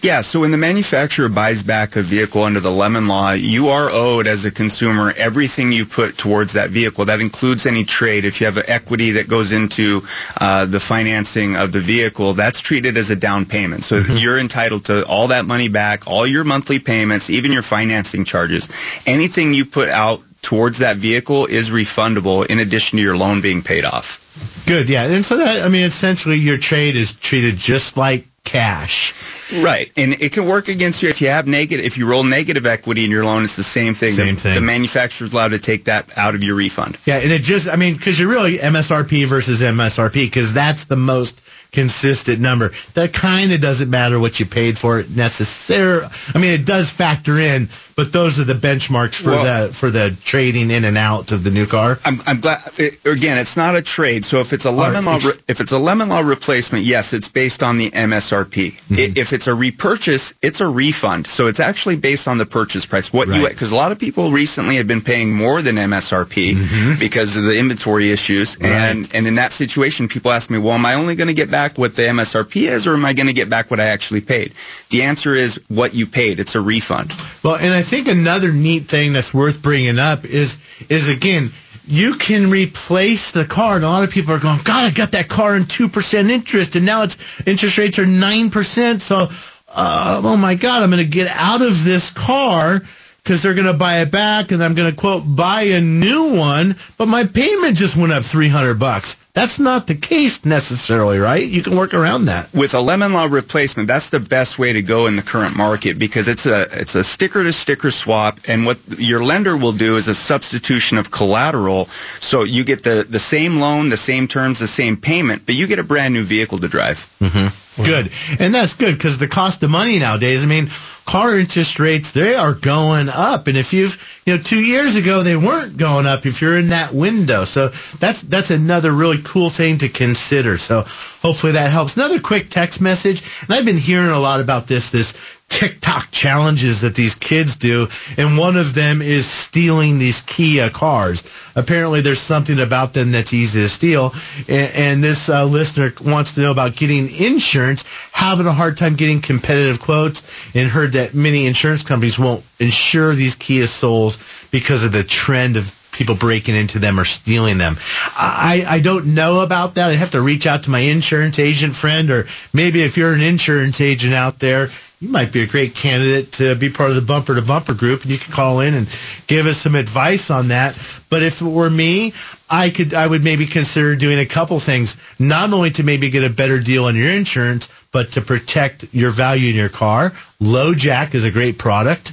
Yeah, so when the manufacturer buys back a vehicle under the lemon law, you are owed as a consumer everything you put towards that vehicle. That includes any trade. If you have equity that goes into uh, the financing of the vehicle, that's treated as a down payment. So you're entitled to all that money back, all your monthly payments, even your financing charges. Anything you put out towards that vehicle is refundable in addition to your loan being paid off. Good, yeah. And so that, I mean, essentially your trade is treated just like cash. Right, and it can work against you if you have negative. If you roll negative equity in your loan, it's the same thing. Same the, thing. The manufacturer's allowed to take that out of your refund. Yeah, and it just, I mean, because you're really MSRP versus MSRP, because that's the most consistent number. That kind of doesn't matter what you paid for it necessarily. I mean, it does factor in, but those are the benchmarks for Well- the for the trading in and out of the new car. I'm, I'm glad. It, again, it's not a trade. So if it's a lemon law, re, if it's a lemon law replacement, yes, it's based on the MSRP. Mm-hmm. If it's a repurchase, it's a refund. So it's actually based on the purchase price. What you because a lot of people recently have been paying more than MSRP because of the inventory issues, and and in that situation, people ask me, well, am I only going to get back what the MSRP is, or am I going to get back what I actually paid? The answer is what you paid. It's a refund. Well, and I think another neat thing that's worth bringing up is is again, you can replace the car. And a lot of people are going, God, I got that car in two percent interest, and now its interest rates are nine percent. So, uh, oh my God, I'm going to get out of this car because they're going to buy it back and I'm going to quote buy a new one, but my payment just went up 300 bucks. That's not the case necessarily, right? You can work around that. With a lemon law replacement, that's the best way to go in the current market because it's a it's a sticker to sticker swap, and what your lender will do is a substitution of collateral. So you get the the same loan, the same terms, the same payment, but you get a brand new vehicle to drive. Mm-hmm. Good. And that's good because the cost of money nowadays, I mean, car interest rates, they are going up. And if you've, you know, two years ago, they weren't going up if you're in that window. So that's, that's another really cool thing to consider. So hopefully that helps. Another quick text message. And I've been hearing a lot about this, this TikTok challenges that these kids do, and one of them is stealing these Kia cars. Apparently, there's something about them that's easy to steal, and, and this uh, listener wants to know about getting insurance, having a hard time getting competitive quotes, and heard that many insurance companies won't insure these Kia Souls because of the trend of people breaking into them or stealing them. I, I don't know about that. I'd have to reach out to my insurance agent friend, or maybe if you're an insurance agent out there, you might be a great candidate to be part of the bumper to bumper group and you can call in and give us some advice on that. But if it were me, I could, I would maybe consider doing a couple things, not only to maybe get a better deal on your insurance, but to protect your value in your car. LoJack is a great product.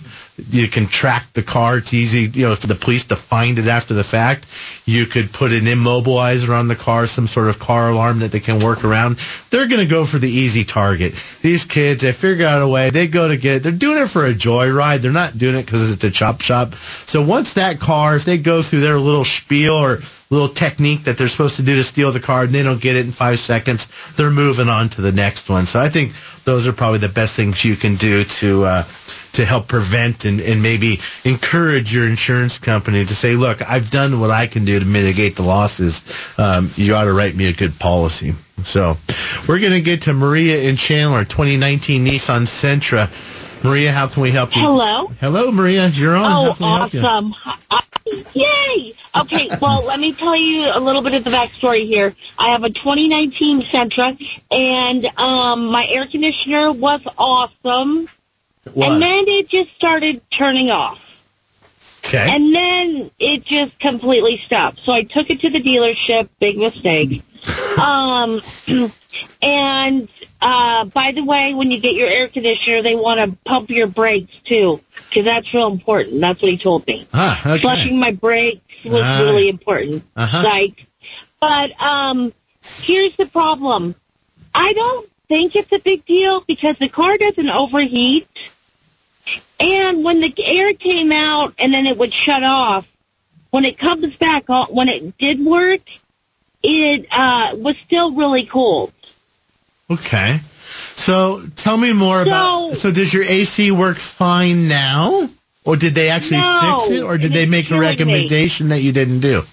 You can track the car. It's easy, you know, for the police to find it after the fact. You could put an immobilizer on the car, some sort of car alarm that they can work around. They're going to go for the easy target. These kids, they figure out a way. They go to get, it. they're doing it for a joyride. They're not doing it because it's a chop shop. So once that car, if they go through their little spiel or little technique that they're supposed to do to steal the car and they don't get it in five seconds, they're moving on to the next one. So I think those are probably the best things you can do to, uh, to help prevent and, and maybe encourage your insurance company to say, look, I've done what I can do to mitigate the losses. Um, you ought to write me a good policy. So we're going to get to Maria in Chandler, 2019 Nissan Sentra. Maria, how can we help you? Hello. Hello, Maria. You're on. Oh, can we help you? awesome. Yay! Okay, well, let me tell you a little bit of the backstory here. I have a 2019 Sentra, and um, my air conditioner was awesome. And then it just started turning off. Okay. And then it just completely stopped. So I took it to the dealership. Big mistake. um, and uh, by the way, when you get your air conditioner, they want to pump your brakes too, because that's real important. That's what he told me. Ah, okay. Flushing my brakes was Ah. really important. Uh-huh. Like, but um, here's the problem. I don't think it's a big deal because the car doesn't overheat. And when the air came out and then it would shut off, when it comes back on, when it did work, it uh, was still really cold. Okay. So tell me more about. So does your AC work fine now, or did they actually No, fix it, or did they make a killing me. recommendation that you didn't do?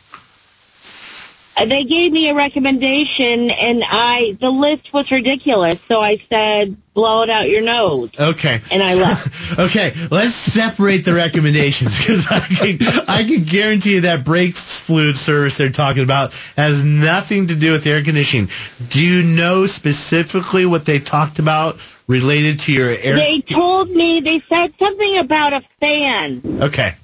They gave me a recommendation, and I the list was ridiculous. So I said, "Blow it out your nose." Okay. And I left. okay, let's separate the recommendations because I can I can guarantee you that brake fluid service they're talking about has nothing to do with air conditioning. Do you know specifically what they talked about related to your air? They told me they said something about a fan. okay.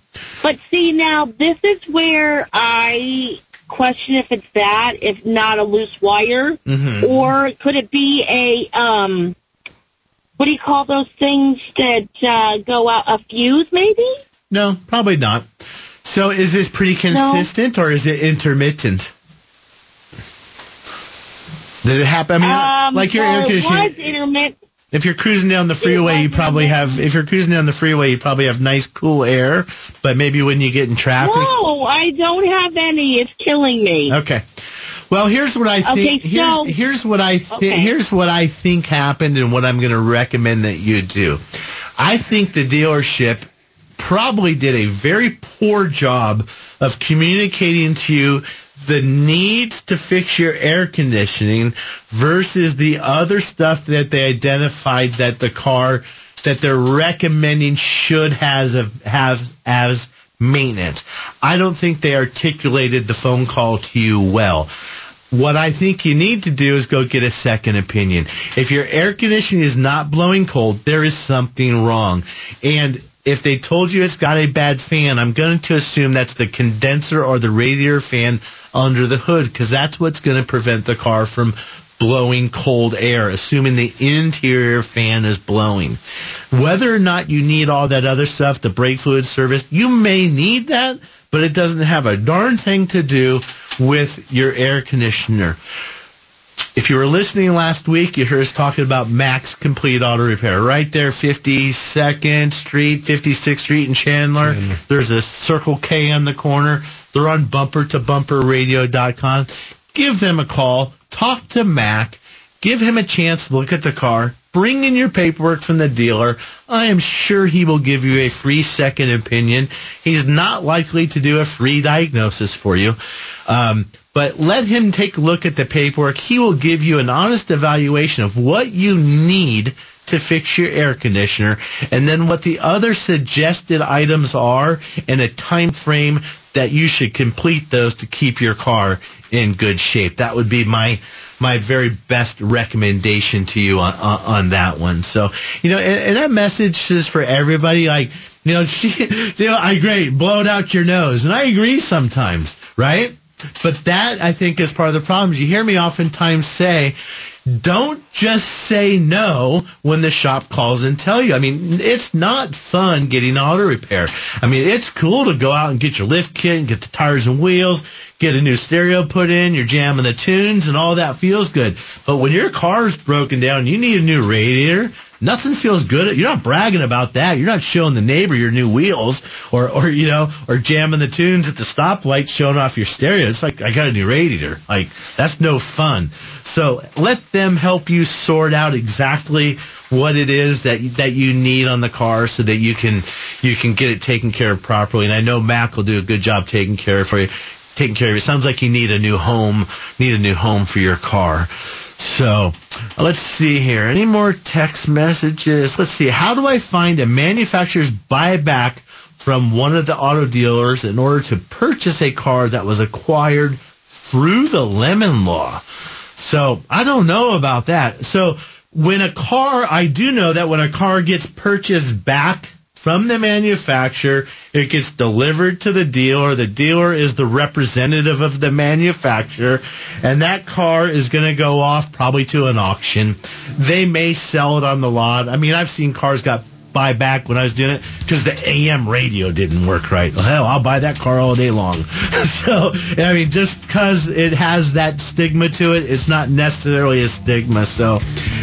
But see, now this is where I question if it's that, if not a loose wire, Mhm. or could it be a um, what do you call those things that uh, go out? A fuse, maybe? No, probably not. So is this pretty consistent or is it intermittent? Does it happen? I mean, um, like your air it was intermittent. If you're cruising down the freeway, you probably have. If you're cruising down the freeway, you probably have nice, cool air. But maybe when you get in traffic, No, I don't have any. It's killing me. Okay. Well, here's what I think. Okay, so- here's, here's what I th- Okay. here's what I think happened, and what I'm going to recommend that you do. I think the dealership probably did a very poor job of communicating to you the needs to fix your air conditioning versus the other stuff that they identified that the car that they're recommending should has a, have as maintenance. I don't think they articulated the phone call to you well. What I think you need to do is go get a second opinion. If your air conditioning is not blowing cold, there is something wrong. And if they told you it's got a bad fan, I'm going to assume that's the condenser or the radiator fan under the hood because that's what's going to prevent the car from blowing cold air, assuming the interior fan is blowing. Whether or not you need all that other stuff, the brake fluid service, you may need that, but it doesn't have a darn thing to do with your air conditioner. If you were listening last week, you heard us talking about Mac's Complete Auto Repair. Right there, 52nd Street, 56th Street in Chandler. There's a Circle K on the corner. They're on bumper to bumper radio.com. Give them a call. Talk to Mac. Give him a chance to look at the car. Bring in your paperwork from the dealer. I am sure he will give you a free second opinion. He's not likely to do a free diagnosis for you. Um, but let him take a look at the paperwork. He will give you an honest evaluation of what you need to fix your air conditioner and then what the other suggested items are and a time frame that you should complete those to keep your car in good shape. That would be my my very best recommendation to you on on, on that one. So, you know, and, and that message is for everybody like you know, she, you know, I agree, blow it out your nose. And I agree sometimes, right? But that, I think, is part of the problem. You hear me oftentimes say, don't just say no when the shop calls and tell you. I mean, it's not fun getting auto repair. I mean, it's cool to go out and get your lift kit and get the tires and wheels, get a new stereo put in, you're jamming the tunes and all that feels good. But when your car's broken down, you need a new radiator. Nothing feels good. You're not bragging about that. You're not showing the neighbor your new wheels or, or, you know, or jamming the tunes at the stoplight showing off your stereo. It's like, I got a new radiator. Like, that's no fun. So let them help you sort out exactly what it is that, that you need on the car so that you can, you can get it taken care of properly. And I know Mac will do a good job taking care for you, taking care of it. Sounds like you need a new home, need a new home for your car. So let's see here. Any more text messages? Let's see. How do I find a manufacturer's buyback from one of the auto dealers in order to purchase a car that was acquired through the lemon law? So I don't know about that. So when a car, I do know that when a car gets purchased back from the manufacturer, it gets delivered to the dealer. The dealer is the representative of the manufacturer, and that car is going to go off probably to an auction. They may sell it on the lot. I mean, I've seen cars got buy back when I was doing it because the AM radio didn't work right. Well, hell, I'll buy that car all day long. so, I mean, just because it has that stigma to it, it's not necessarily a stigma. So,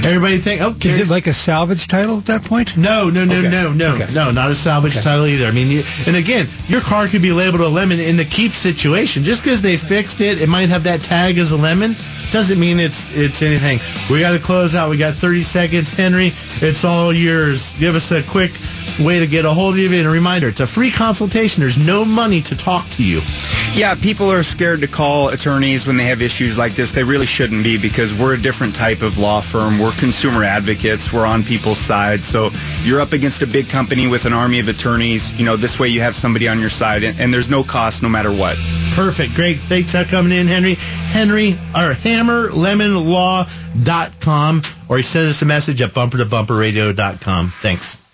everybody think, okay. Is it like a salvage title at that point? No, no, no, Okay. no, no, Okay. no, not a salvage Okay. title either. I mean, you, and again, your car could be labeled a lemon in the keep situation. Just because they fixed it, it might have that tag as a lemon, doesn't mean it's it's anything. We got to close out. We got 30 seconds, Henry. It's all yours. Give us a quick way to get a hold of you. And a reminder, it's a free consultation. There's no money to talk to you. Yeah, people are scared to call attorneys when they have issues like this. They really shouldn't be because we're a different type of law firm. We're consumer advocates. We're on people's side. So you're up against a big company with an army of attorneys. You know, this way you have somebody on your side and, and there's no cost no matter what. Perfect. Great. Thanks for coming in, Henry. Henry, or hammerlemonlaw.com, or send us a message at bumper to bumperradio.com. Thanks.